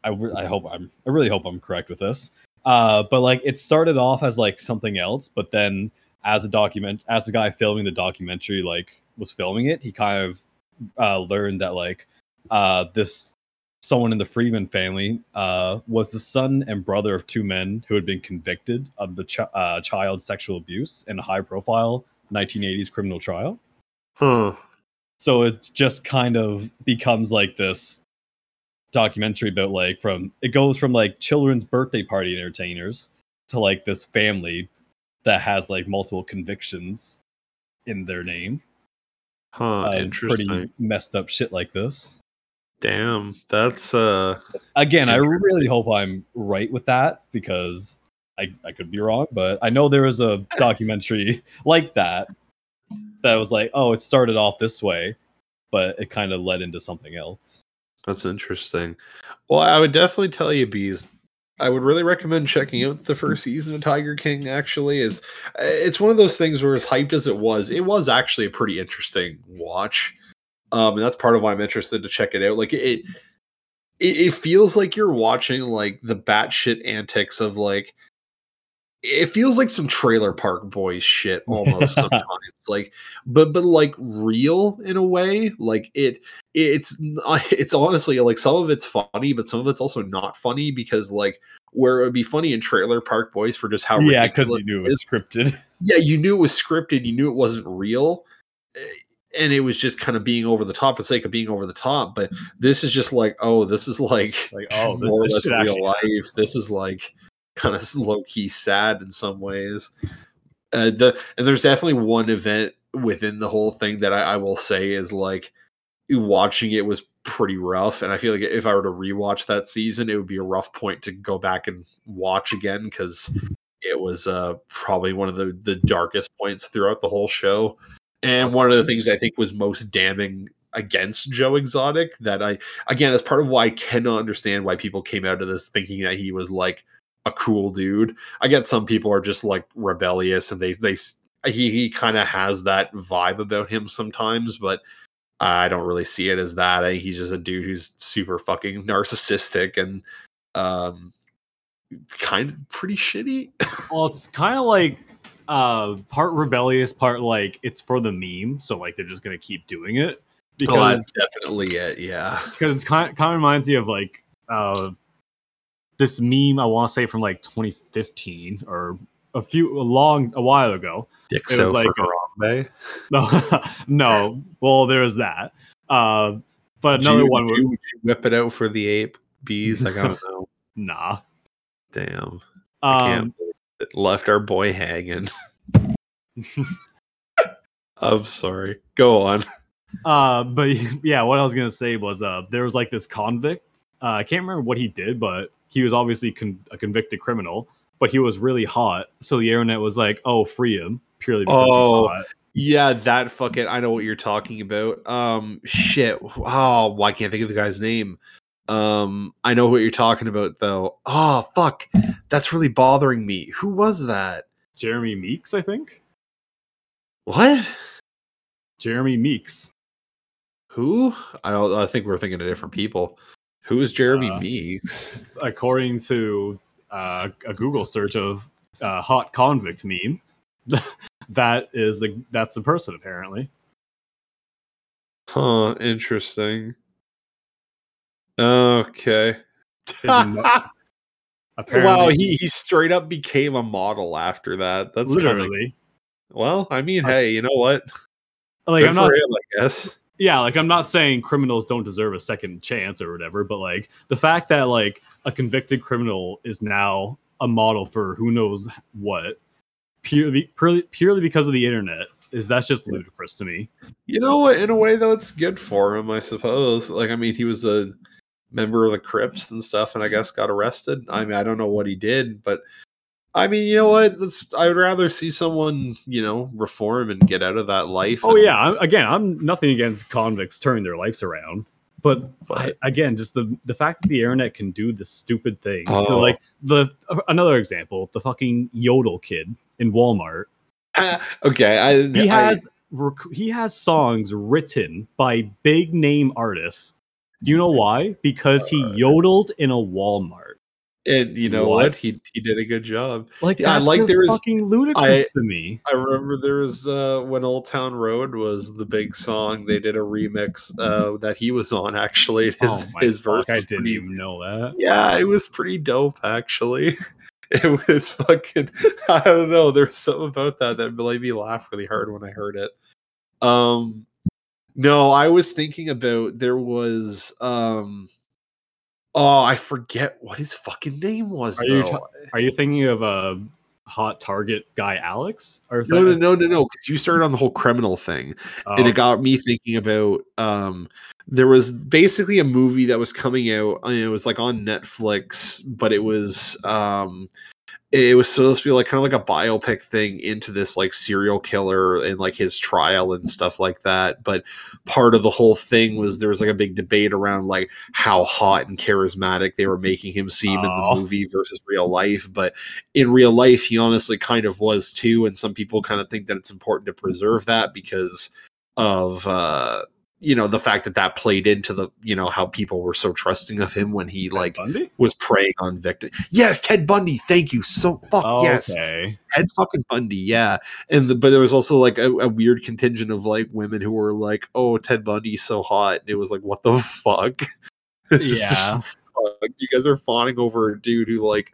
i, I hope i'm i really hope i'm correct with this. Uh but like it started off as like something else but then as a document as the guy filming the documentary like was filming it he kind of uh learned that like uh this someone in the Freeman family uh, was the son and brother of two men who had been convicted of the ch- uh, child sexual abuse in a high profile 1980s criminal trial.
Huh.
So it just kind of becomes like this documentary about like from it goes from like children's birthday party entertainers to like this family that has like multiple convictions in their name.
Huh, uh, interesting. Pretty
messed up shit like this.
Damn, that's uh
again, I really hope I'm right with that because I, I could be wrong, but I know there was a documentary like that that was like, oh, it started off this way, but it kind of led into something else.
That's interesting. Well, I would definitely tell you, bees. I would really recommend checking out the first season of Tiger King. Actually, is it's one of those things where as hyped as it was, it was actually a pretty interesting watch. Um, and that's part of why I'm interested to check it out. Like it, it, it feels like you're watching like the batshit antics of like it feels like some trailer park boys shit almost sometimes like but but like real in a way like it it's it's honestly like some of it's funny but some of it's also not funny because like where it would be funny in trailer park boys for just how
yeah because you knew it was scripted
yeah you knew it was scripted you knew it wasn't real eh, and it was just kind of being over the top for the sake of being over the top. But this is just like, oh, this is like,
like oh,
more or less real life. Happen. This is like kind of low key sad in some ways. Uh, the and there's definitely one event within the whole thing that I, I will say is like watching it was pretty rough and i feel like if i were to rewatch that season it would be a rough point to go back and watch again because it was uh probably one of the the darkest points throughout the whole show and one of the things I think was most damning against Joe Exotic that I again as part of why I cannot understand why people came out of this thinking that he was like a cool dude. I get some people are just like rebellious and they they he he kind of has that vibe about him sometimes, but I don't really see it as that. I think he's just a dude who's super fucking narcissistic and um kind of pretty shitty.
well, it's kind of like uh part rebellious part like it's for the meme so like they're just gonna keep doing it
because oh, that's definitely it yeah
because it's kind, kind of reminds me of like uh this meme i want to say from like 2015 or a few a long a while ago
Dick it was like Harambe.
no no well there's that uh but another
you,
one
would you, would you whip it out for the ape bees like i don't know
nah
damn um, left our boy hanging. I'm sorry. Go on.
Uh, but yeah, what I was gonna say was, uh, there was like this convict. Uh, I can't remember what he did, but he was obviously con- a convicted criminal. But he was really hot, so the internet was like, "Oh, free him!" Purely because oh,
yeah, that fucking. I know what you're talking about. Um, shit. Oh, why can't I think of the guy's name? Um, I know what you're talking about though. Oh fuck, that's really bothering me. Who was that?
Jeremy Meeks, I think.
What?
Jeremy Meeks.
Who? I don't. I think we're thinking of different people. Who is Jeremy uh, Meeks?
According to uh, a Google search of uh, hot convict meme, that is the that's the person apparently.
Huh. Interesting. Okay. wow, he, he straight up became a model after that. That's literally. Kinda, well, I mean, hey, you know what?
Like Good I'm not, him, I guess. Yeah, like I'm not saying criminals don't deserve a second chance or whatever, but like the fact that like a convicted criminal is now a model for who knows what, purely purely, purely because of the internet, is that's just ludicrous to me.
You know what? In a way, though, it's good for him, I suppose. Like, I mean, he was a member of the Crips and stuff, and I guess got arrested. I mean, I don't know what he did, but I mean, you know what? Let's, I would rather see someone, you know, reform and get out of that life.
Oh
and,
yeah, again, I'm nothing against convicts turning their lives around, but, I, again, just the the fact that the internet can do this stupid thing, oh. like the another example, the fucking yodel kid in Walmart.
okay, I
he has. Rec- he has songs written by big name artists do you know why? Because he uh, yodeled in a Walmart.
And you know what? what? He he did a good job.
Like yeah, like there was fucking ludicrous I, to me.
I remember there was uh, when Old Town Road was the big song. They did a remix uh, that he was on. Actually, his oh his verse.
I didn't pretty, even know that.
Yeah, it was pretty dope. Actually, it was fucking. I don't know. There's something about that that made me laugh really hard when I heard it. Um, no, I was thinking about there was um oh, I forget what his fucking name was.
Are you are you thinking of a hot target guy Alex?
Or no, no, no, no, no, because you started on the whole criminal thing. Oh. And it got me thinking about um there was basically a movie that was coming out and it was like on Netflix, but it was um it was supposed to be like kind of like a biopic thing into this like serial killer and like his trial and stuff like that. But part of the whole thing was there was like a big debate around like how hot and charismatic they were making him seem in
Oh.
the movie versus real life. But in real life, he honestly kind of was too. And some people kind of think that it's important to preserve that because of uh you know the fact that that played into the you know how people were so trusting of him when he like was preying on victims. Yes, Ted Bundy. Thank you. So fuck
Oh,
yes,
Okay.
Ted fucking Bundy. Yeah, and the, but there was also like a, a weird contingent of like women who were like, "Oh, Ted Bundy's so hot." And it was like, what the fuck? This is just
Yeah.
fuck. You guys are fawning over a dude who like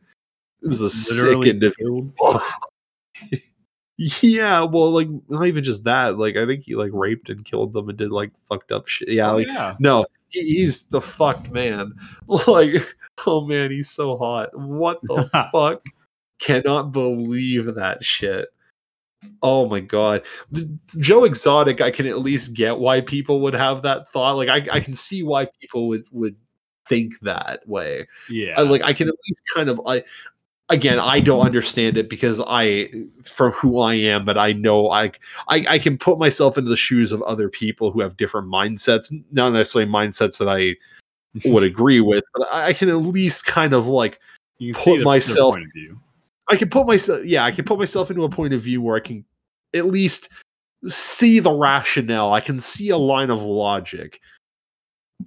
it was a
Literally
sick individual. yeah, well, like not even just that. Like I think he like raped and killed them and did like fucked up shit. Yeah,
Oh,
like
yeah.
no, he, he's the fucked man. Like, oh man, he's so hot. What the fuck? Cannot believe that shit. Oh my god, the, Joe Exotic. I can at least get why people would have that thought. Like, I, I can see why people would would think that way.
Yeah.
I, like, I can at least kind of. I again, I don't understand it because I, from who I am, but I know I, I, I can put myself into the shoes of other people who have different mindsets, not necessarily mindsets that I would agree with, but I I can at least kind of like put
the-
myself-
point of view.
I can put myself yeah, I can put myself into a point of view where I can at least see the rationale. I can see a line of logic.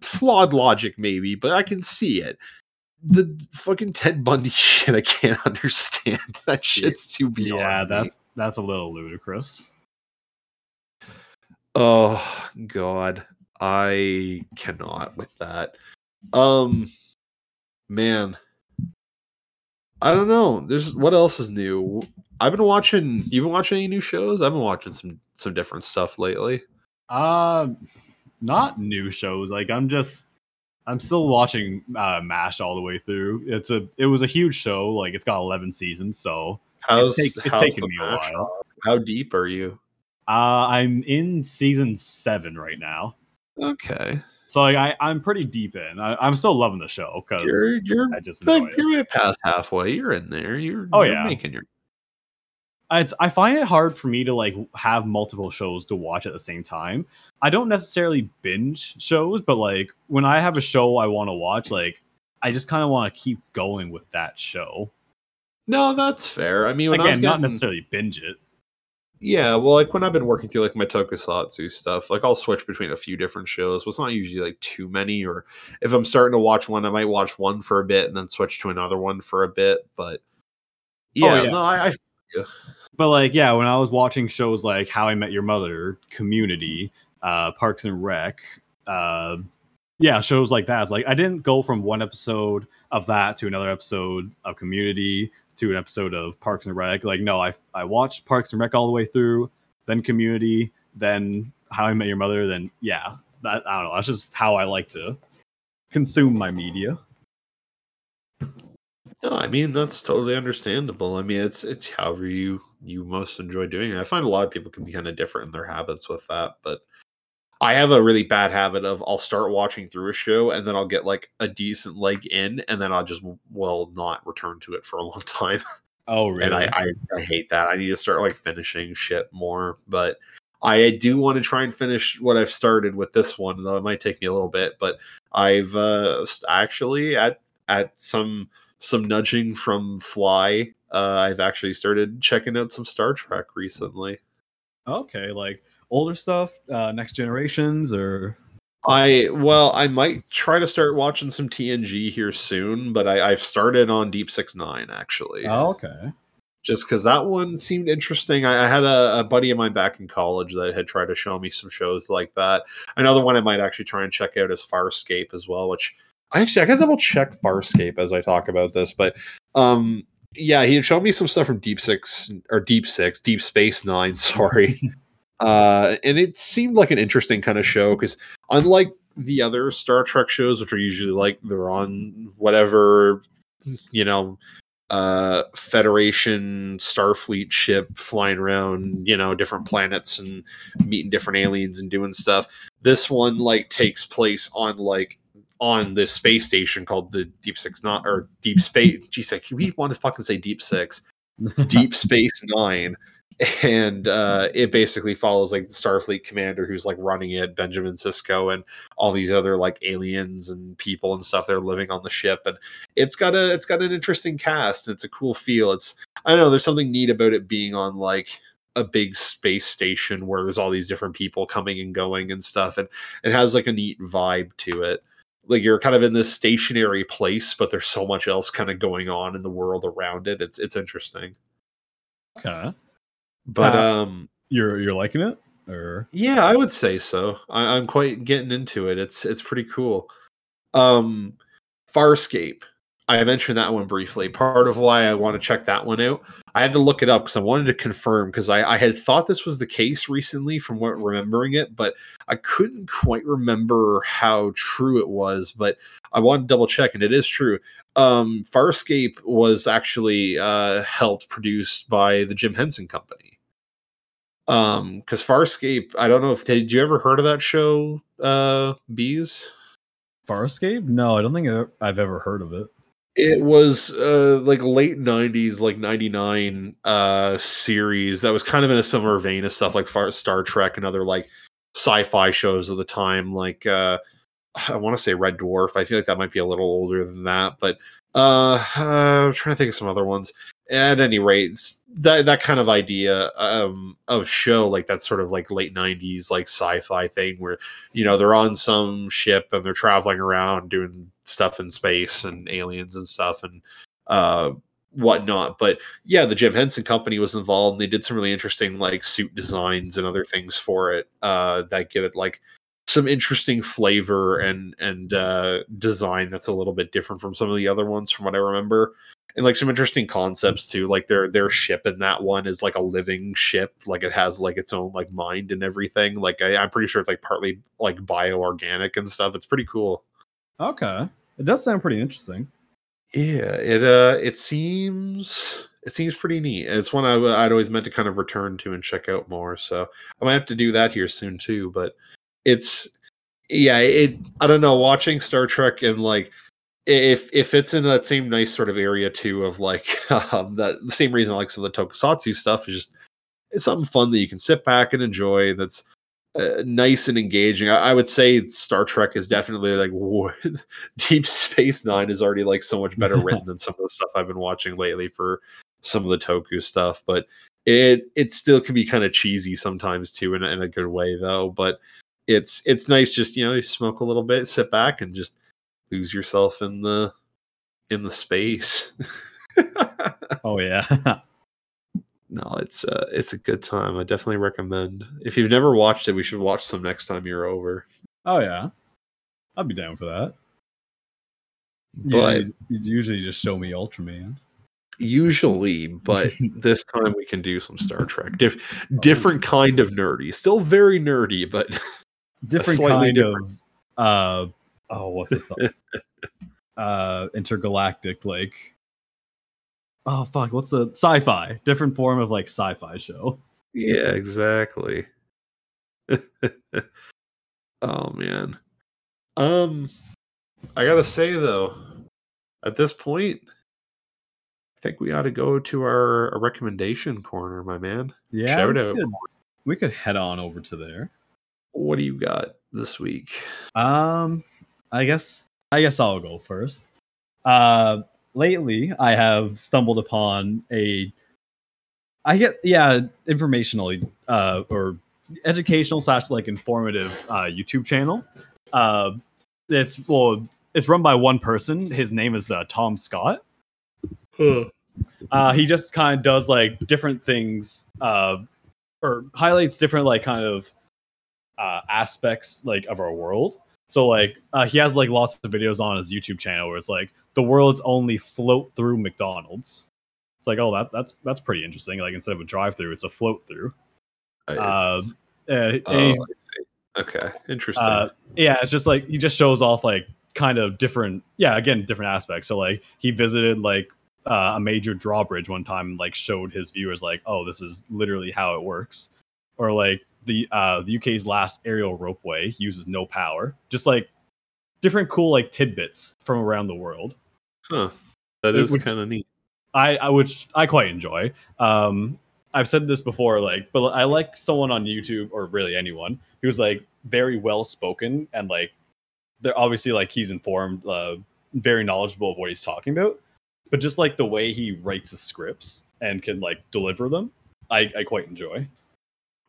Flawed logic maybe, but I can see it. The fucking Ted Bundy shit I can't understand. That shit's too beyond.
Yeah,
me.
that's that's a little ludicrous.
Oh god. I cannot with that. Um man. I don't know. There's what else is new? I've been watching you've been watching any new shows? I've been watching some some different stuff lately.
Uh not new shows. Like I'm just I'm still watching uh MASH all the way through. It's a it was a huge show. Like it's got 11 seasons, so
How's,
take- it's taken me a
mash
while.
How deep are you?
uh I'm in season 7 right now.
Okay.
So like I I'm pretty deep in. I, I'm still loving the show cuz
You're you're
I just enjoy it.
you're past halfway. You're in there. You're
Oh,
you're
yeah.
making your
it's, I find it hard for me to like have multiple shows to watch at the same time. I don't necessarily binge shows, but like when I have a show I want to watch, like I just kind of want to keep going with that show.
No, that's fair. I mean when I was
Again, not necessarily binge it.
Yeah, well, like when I've been working through like my tokusatsu stuff, like I'll switch between a few different shows. But it's not usually like too many. Or if I'm starting to watch one, I might watch one for a bit and then switch to another one for a bit. But oh, yeah,
yeah.
no, I, I
But like, yeah, when I was watching shows like How I Met Your Mother, Community, uh, Parks and Rec, uh, yeah, shows like that. It's like I didn't go from one episode of that to another episode of Community to an episode of Parks and Rec. Like, no, I I watched Parks and Rec all the way through, then Community, then How I Met Your Mother, then yeah, that I don't know. That's just how I like to consume my media.
No, I mean that's totally understandable. I mean it's it's however you you most enjoy doing it. I find a lot of people can be kind of different in their habits with that, but I have a really bad habit of I'll start watching through a show and then I'll get like a decent leg in and then I'll just will not return to it for a long time.
Oh, really?
and I, I I hate that. I need to start like finishing shit more. But I do want to try and finish what I've started with this one, though it might take me a little bit. But I've uh, actually at at some some nudging from Fly. Uh, I've actually started checking out some Star Trek recently.
okay, like older stuff, uh, Next Generations, or
I well, I might try to start watching some TNG here soon, but I, I've started on Deep Six Nine actually.
oh, okay.
just because that one seemed interesting. I, I had a, a buddy of mine back in college that had tried to show me some shows like that. Another one I might actually try and check out is Farscape as well, which actually I gotta double check Farscape as I talk about this, but um yeah, he had shown me some stuff from Deep Six or Deep Six, Deep Space Nine, sorry. uh and it seemed like an interesting kind of show because unlike the other Star Trek shows, which are usually like they're on whatever you know uh federation starfleet ship flying around you know different planets and meeting different aliens and doing stuff this one like takes place on like on this space station called the Deep Six Not or Deep Space. Geez, like we want to fucking say Deep Six, Deep Space Nine, and uh, it basically follows like the Starfleet commander who's like running it, Benjamin Sisko, and all these other like aliens and people and stuff that are living on the ship. And it's got a it's got an interesting cast. And it's a cool feel. It's I don't know. There's something neat about it being on like a big space station where there's all these different people coming and going and stuff, and it has like a neat vibe to it like you're kind of in this stationary place, but there's so much else kind of going on in the world around it. It's it's interesting.
Okay.
But
Uh,
um
You're you're liking it? Or
yeah, I would say so. I, I'm quite getting into it. It's it's pretty cool. Um Farscape. I mentioned that one briefly. Part of why I want to check that one out, I had to look it up because I wanted to confirm because I, I had thought this was the case recently from what remembering it, but I couldn't quite remember how true it was. But I wanted to double check, and it is true. Um, Farscape was actually uh, helped produced by the Jim Henson Company. Um, because Farscape, I don't know if did you ever heard of that show, uh, Bees?
Farscape? No, I don't think I've ever heard of it.
It was uh like late 90s like 99 uh series that was kind of in a similar vein of stuff like star trek and other like sci-fi shows of the time like uh i want to say red dwarf. I feel like that might be a little older than that but uh i'm trying to think of some other ones. At any rate that that kind of idea um of show like that sort of like late 90s like sci-fi thing where you know they're on some ship and they're traveling around doing stuff in space and aliens and stuff and uh whatnot. But yeah the jim henson company was involved. And they did some really interesting like suit designs and other things for it uh that give it like some interesting flavor and and uh design that's a little bit different from some of the other ones from what i remember. And like some interesting concepts too like their their ship in that one is like a living ship. Like it has like its own like mind and everything. Like I, i'm pretty sure it's like partly like bioorganic and stuff. It's pretty cool.
Okay. It does sound pretty interesting.
yeah it uh it seems it seems pretty neat it's one I, I'd always meant to kind of return to and check out more so i might have to do that here soon too but it's yeah it i don't know watching star trek and like if if it's in that same nice sort of area too of like um that the same reason I like some of the tokusatsu stuff is just it's something fun that you can sit back and enjoy that's uh, nice and engaging I, I would say star trek is definitely like deep space nine is already like so much better written than some of the stuff i've been watching lately for some of the toku stuff but it it still can be kind of cheesy sometimes too in a, in a good way though but it's it's nice just you know you smoke a little bit sit back and just lose yourself in the in the space.
Oh yeah.
No, it's uh it's a good time. I definitely recommend. If you've never watched it, we should watch some next time you're over.
oh yeah. I'd be down for that.
But
you, you usually just show me Ultraman.
usually, but this time we can do some Star Trek. Dif- different kind of nerdy. Still very nerdy, but
Different kind
different.
of uh oh what's it called? uh intergalactic like oh fuck what's a sci-fi different form of like sci-fi show
yeah, exactly. oh man. Um I got to say though, at this point I think we ought to go to our, our recommendation corner, my man.
yeah we could, we could head on over to there
What do you got this week?
um i guess i guess i'll go first uh lately i have stumbled upon a i get yeah informational uh or educational slash like informative uh youtube channel. Uh it's well it's run by one person. His name is uh, tom scott. Uh he just kind of does like different things uh or highlights different like kind of uh aspects like of our world so like uh he has like lots of videos on his youtube channel where it's like the world's only float through mcdonald's it's like oh that that's that's pretty interesting like instead of a drive through it's a float through uh, uh
oh,
and
I
he-
see. Okay, interesting.
uh, yeah, it's just like he just shows off like kind of different, yeah, again, different aspects. So like he visited like uh, a major drawbridge one time, and like showed his viewers like, oh, this is literally how it works, or like the uh, the UK's last aerial ropeway uses no power, just like different cool like tidbits from around the world.
Huh. That
It
is kind of neat.
I, I which I quite enjoy. Um, I've said this before, like, but I like someone on YouTube or really anyone who's like very well spoken and like they're obviously like he's informed, uh, very knowledgeable of what he's talking about. But just like the way he writes his scripts and can like deliver them, I, I quite enjoy.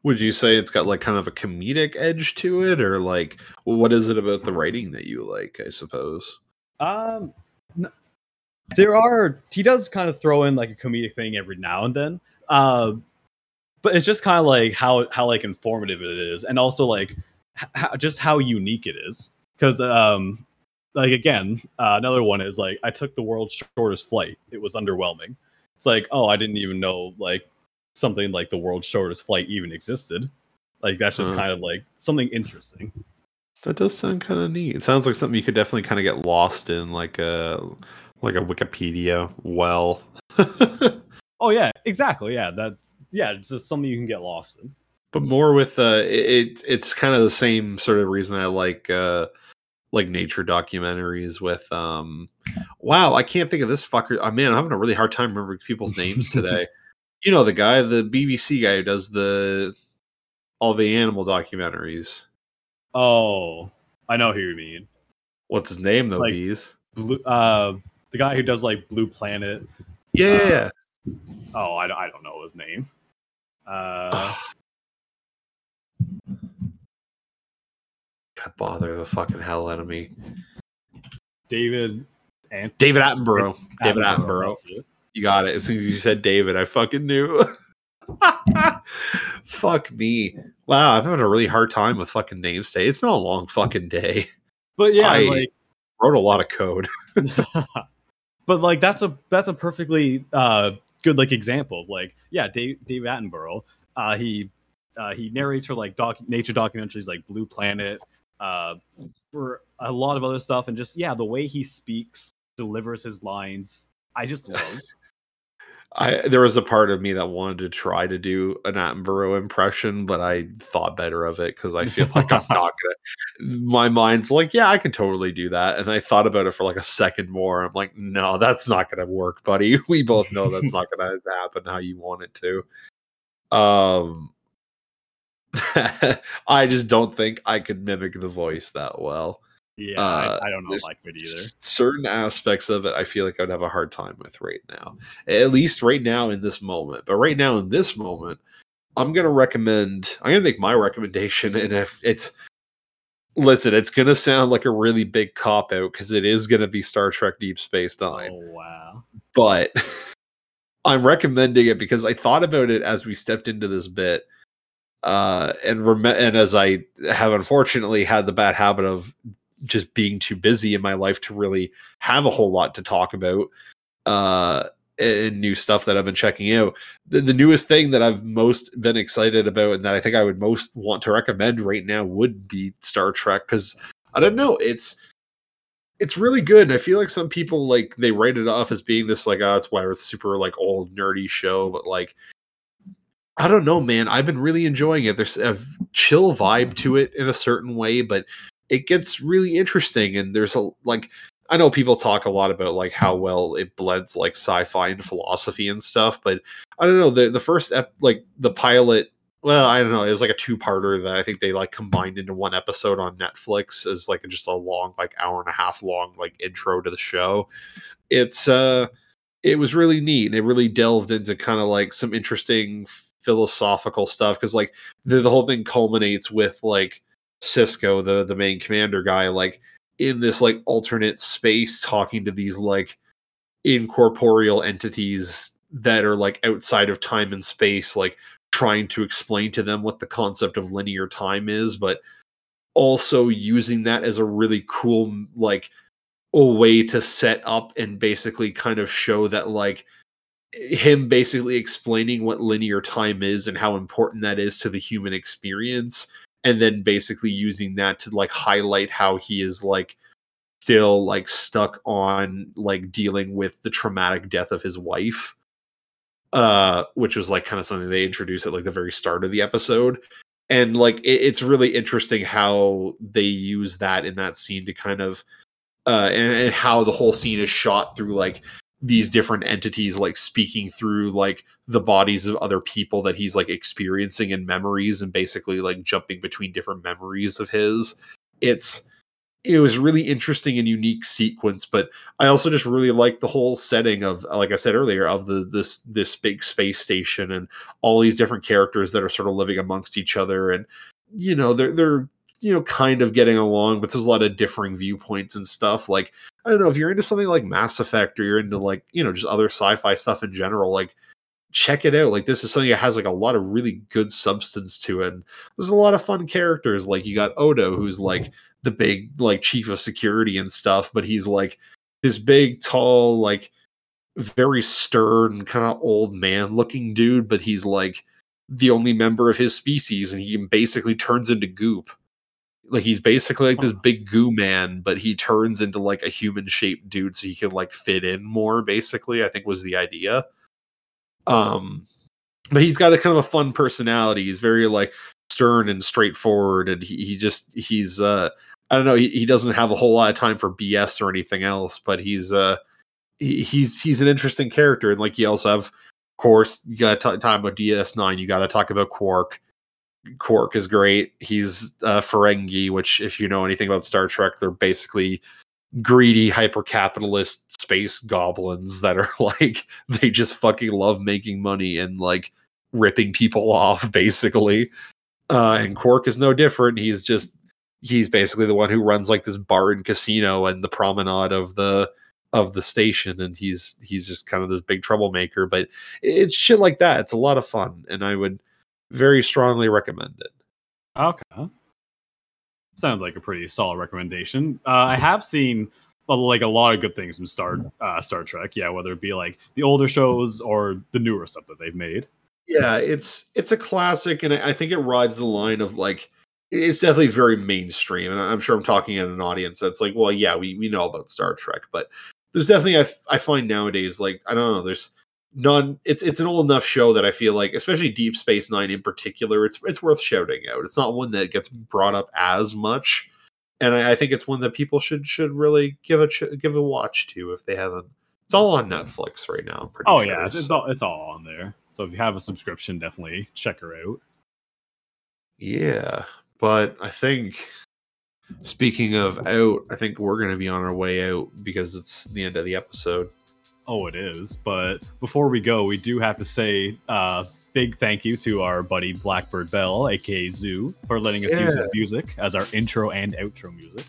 Would you say it's got like kind of a comedic edge to it, or like what is it about the writing that you like? I suppose.
Um, there are he does kind of throw in like a comedic thing every now and then. Uh, but it's just kind of like how how like informative it is, and also like how, just how unique it is. Because um, like again, uh, another one is like I took the world's shortest flight. It was underwhelming. It's like oh, I didn't even know like something like the world's shortest flight even existed. Like that's just
Huh.
kind of like something interesting.
That does sound kind of neat. It sounds like something you could definitely kind of get lost in, like a like a Wikipedia well.
Oh yeah, exactly. Yeah, that's yeah, it's just something you can get lost in.
but more with uh it, it it's kind of the same sort of reason I like uh like nature documentaries with um wow, I can't think of this fucker. Oh man, I'm having a really hard time remembering people's names today. You know the guy, the BBC guy who does the all the animal documentaries.
Oh, I know who you mean.
What's his name though,
Like-
bees?
Blue, uh, the guy who does like Blue Planet.
Yeah, yeah, yeah.
Oh, I, I don't know his name. Uh,
God, bother the fucking hell out of me.
David. Ant-
David Attenborough. David Attenborough.
it.
You got it. As soon as you said David, I fucking knew. Fuck me. Wow, I'm having a really hard time with fucking names today. It's been a long fucking day.
But yeah,
I-
like,
Wrote a lot of code.
but like that's a that's a perfectly uh good like example of like yeah, Dave Dave Attenborough. Uh, he uh, he narrates for like doc nature documentaries like Blue Planet, uh, for a lot of other stuff, and just yeah, the way he speaks, delivers his lines, I just love.
I there was a part of me that wanted to try to do an Attenborough impression, but I thought better of it because I feel like I'm not gonna. My mind's like, yeah, I can totally do that, and I thought about it for like a second more. I'm like, no, that's not gonna work, buddy. We both know that's not gonna happen how you want it to. Um, I just don't think I could mimic the voice that well.
Yeah,
Uh,
I, I don't know
There's
either.
Certain aspects of it, I feel like I'd have a hard time with right now. At least right now in this moment. But right now in this moment, I'm gonna recommend. I'm gonna make my recommendation, and if it's listen, it's gonna sound like a really big cop out because it is gonna be Star Trek Deep Space Nine
Oh wow.
but I'm recommending it because I thought about it as we stepped into this bit, uh, and rem- and as I have unfortunately had the bad habit of just being too busy in my life to really have a whole lot to talk about, uh, and new stuff that I've been checking out. The, the newest thing that I've most been excited about and that I think I would most want to recommend right now would be Star Trek because I don't know, it's it's really good. And i feel like some people like they write it off as being this like oh it's why it's super like old nerdy show but like i don't know man. I've been really enjoying it. There's a chill vibe to it in a certain way but it gets really interesting and there's a like i know people talk a lot about like how well it blends like sci-fi and philosophy and stuff but i don't know the the first ep- like the pilot well, I don't know. It was like a two-parter that I think they like combined into one episode on Netflix as like just a long, like hour and a half long, like intro to the show. It's uh, it was really neat, and it really delved into kind of like some interesting philosophical stuff because like the the whole thing culminates with like Sisko, the the main commander guy, like in this like alternate space talking to these like incorporeal entities that are like outside of time and space, like trying to explain to them what the concept of linear time is, but also using that as a really cool like a way to set up and basically kind of show that like him basically explaining what linear time is and how important that is to the human experience and then basically using that to like highlight how he is like still like stuck on like dealing with the traumatic death of his wife uh which was like kind of something they introduced at like the very start of the episode. And like it, it's really interesting how they use that in that scene to kind of uh and, and how the whole scene is shot through like these different entities like speaking through like the bodies of other people that he's like experiencing in memories and basically like jumping between different memories of his. It's it was really interesting and unique sequence but i also just really like the whole setting of like i said earlier of the this this big space station and all these different characters that are sort of living amongst each other and you know they're they're you know kind of getting along but there's a lot of differing viewpoints and stuff like i don't know if you're into something like mass effect or you're into like you know just other sci-fi stuff in general like check it out like this is something that has like a lot of really good substance to it and there's a lot of fun characters like you got odo who's like the big like chief of security and stuff but he's like this big tall like very stern kind of old man looking dude but he's like the only member of his species and he basically turns into goop like he's basically like this big goo man but he turns into like a human shaped dude so he can like fit in more basically i think was the idea. Um but he's got a kind of a fun personality. He's very like stern and straightforward and he, he just he's uh i don't know he, he doesn't have a whole lot of time for bs or anything else but he's uh he, he's he's an interesting character and like you also have of course you gotta talk, talk about ds9 you gotta talk about quark quark is great. He's uh ferengi which if you know anything about star trek they're basically greedy hyper capitalist space goblins that are like they just fucking love making money and like ripping people off basically. Uh and quark is no different. He's just he's basically the one who runs like this bar and casino and the promenade of the of the station and he's he's just kind of this big troublemaker but it's shit like that. It's a lot of fun and i would very strongly recommend it
Okay. Sounds like a pretty solid recommendation. Uh, I have seen uh, like a lot of good things from Star uh, Star Trek. Yeah, whether it be like the older shows or the newer stuff that they've made.
yeah it's it's a classic and i think it rides the line of like it's definitely very mainstream and i'm sure i'm talking at an audience that's like well yeah we, we know about star trek but there's definitely I, I find nowadays like i don't know there's none it's it's an old enough show that i feel like especially deep space nine in particular it's it's worth shouting out it's not one that gets brought up as much and i, I think it's one that people should should really give a ch- give a watch to if they haven't it's all on mm-hmm. netflix right now
Oh
sure,
yeah, it's, it's all it's all on there. So if you have a subscription, definitely check her out.
Yeah, but I think speaking of out, I think we're going to be on our way out because it's the end of the episode.
Oh, it is. But before we go, we do have to say uh, big thank you to our buddy Blackbird Bell, aka Zoo, for letting us use his music as our intro and outro music.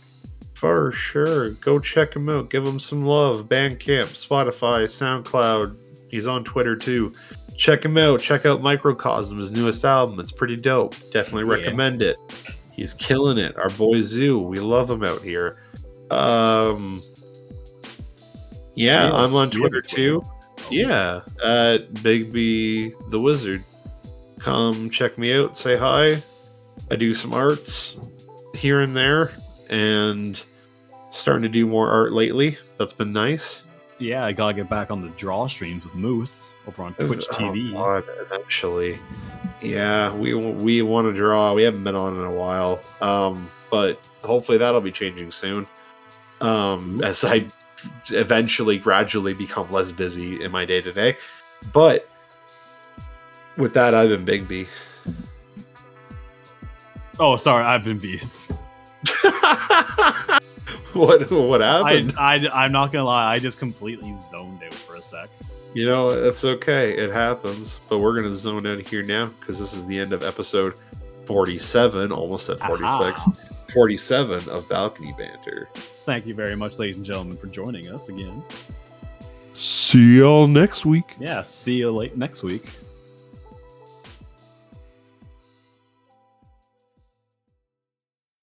For sure. Go check him out. Give him some love. Bandcamp, Spotify, SoundCloud. He's on Twitter too. Check him out. Check out Microcosm, his newest album. It's pretty dope. Definitely
Yeah.
recommend it. He's killing it. Our boy Zoo. We love him out here. Um Yeah,
Yeah,
I'm on Twitter too. Yeah, at Bigby the Wizard. Come check me out, say hi. I do some arts here and there, and starting to do more art lately. That's been nice.
Yeah, I gotta get back on the draw streams with Moose over on Twitch
Oh,
TV.
God, eventually. Yeah, we we want to draw. We haven't been on in a while, um, but hopefully that'll be changing soon. Um, as I eventually, gradually become less busy in my day to day. But with that, I've been Big B.
Oh, sorry, I've been bees.
what what
I,
happened?
I, I'm not gonna lie, I just completely zoned out for a sec.
You know, it's okay. It happens. But we're going to zone out here now because this is the end of episode 47, almost at 46.
Aha.
47 of Balcony Banter.
Thank you very much, ladies and gentlemen, for joining us again.
See y'all next week.
Yeah, see you late next week.